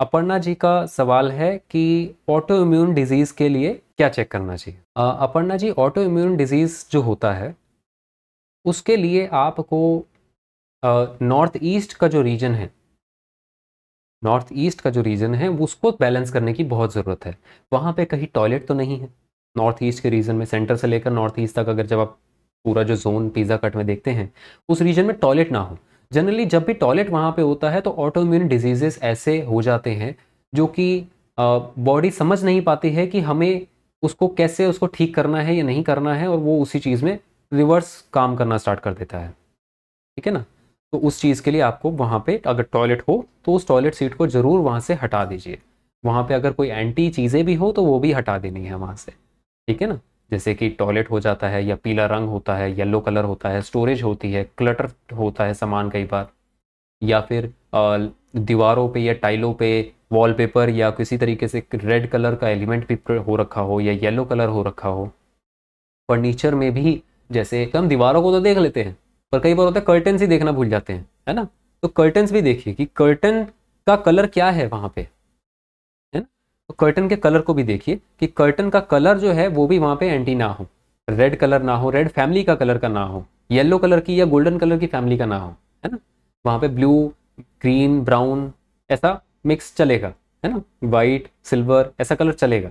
अपर्णा जी का सवाल है कि ऑटो इम्यून डिज़ीज़ के लिए क्या चेक करना चाहिए? Aparna ji autoimmune disease जो होता है, उसके लिए आपको नॉर्थ ईस्ट का जो रीजन है नॉर्थ ईस्ट का जो रीजन है, उसको बैलेंस करने की बहुत ज़रूरत है। वहाँ पे कहीं टॉयलेट तो नहीं है। नॉर्थ ईस्ट के रीजन में सेंटर से लेकर नॉर्थ ईस्ट तक अगर जब आप पूरा जो जोन पिज़्ज़ा कट में देखते हैं, उस रीजन में टॉयलेट ना हो। जनरली जब भी टॉयलेट वहाँ पे होता है तो ऑटो इम्यून डिजीजेस ऐसे हो जाते हैं, जो कि बॉडी समझ नहीं पाती है कि हमें उसको कैसे उसको ठीक करना है या नहीं करना है, और वो उसी चीज़ में रिवर्स काम करना स्टार्ट कर देता है। ठीक है ना? तो उस चीज़ के लिए आपको वहाँ पे अगर टॉयलेट हो तो उस टॉयलेट सीट को ज़रूर वहाँ से हटा दीजिए। वहाँ पे अगर कोई एंटी चीज़ें भी हो तो वो भी हटा देनी है वहाँ से। ठीक है ना? जैसे कि टॉयलेट हो जाता है या पीला रंग होता है येलो कलर होता है स्टोरेज होती है क्लटर होता है सामान कई बार। या फिर दीवारों पे या टाइलों पे वॉलपेपर या किसी तरीके से रेड कलर का एलिमेंट भी हो रखा हो या येलो कलर हो रखा हो। फर्नीचर में भी जैसे हम दीवारों को तो देख लेते हैं, पर कई बार होता है कर्टन्स ही देखना भूल जाते हैं, है ना? तो कर्टन्स भी देखिए कि कर्टन का कलर क्या है वहाँ पे? कर्टन के कलर को भी देखिए कि कर्टन का कलर जो है, वो भी वहाँ पे एंटी ना हो। रेड कलर ना हो रेड फैमिली का कलर का ना हो। येलो कलर की या गोल्डन कलर की फैमिली का ना हो, है ना? वहाँ पे ब्लू ग्रीन ब्राउन ऐसा मिक्स चलेगा, है ना? वाइट सिल्वर ऐसा कलर चलेगा।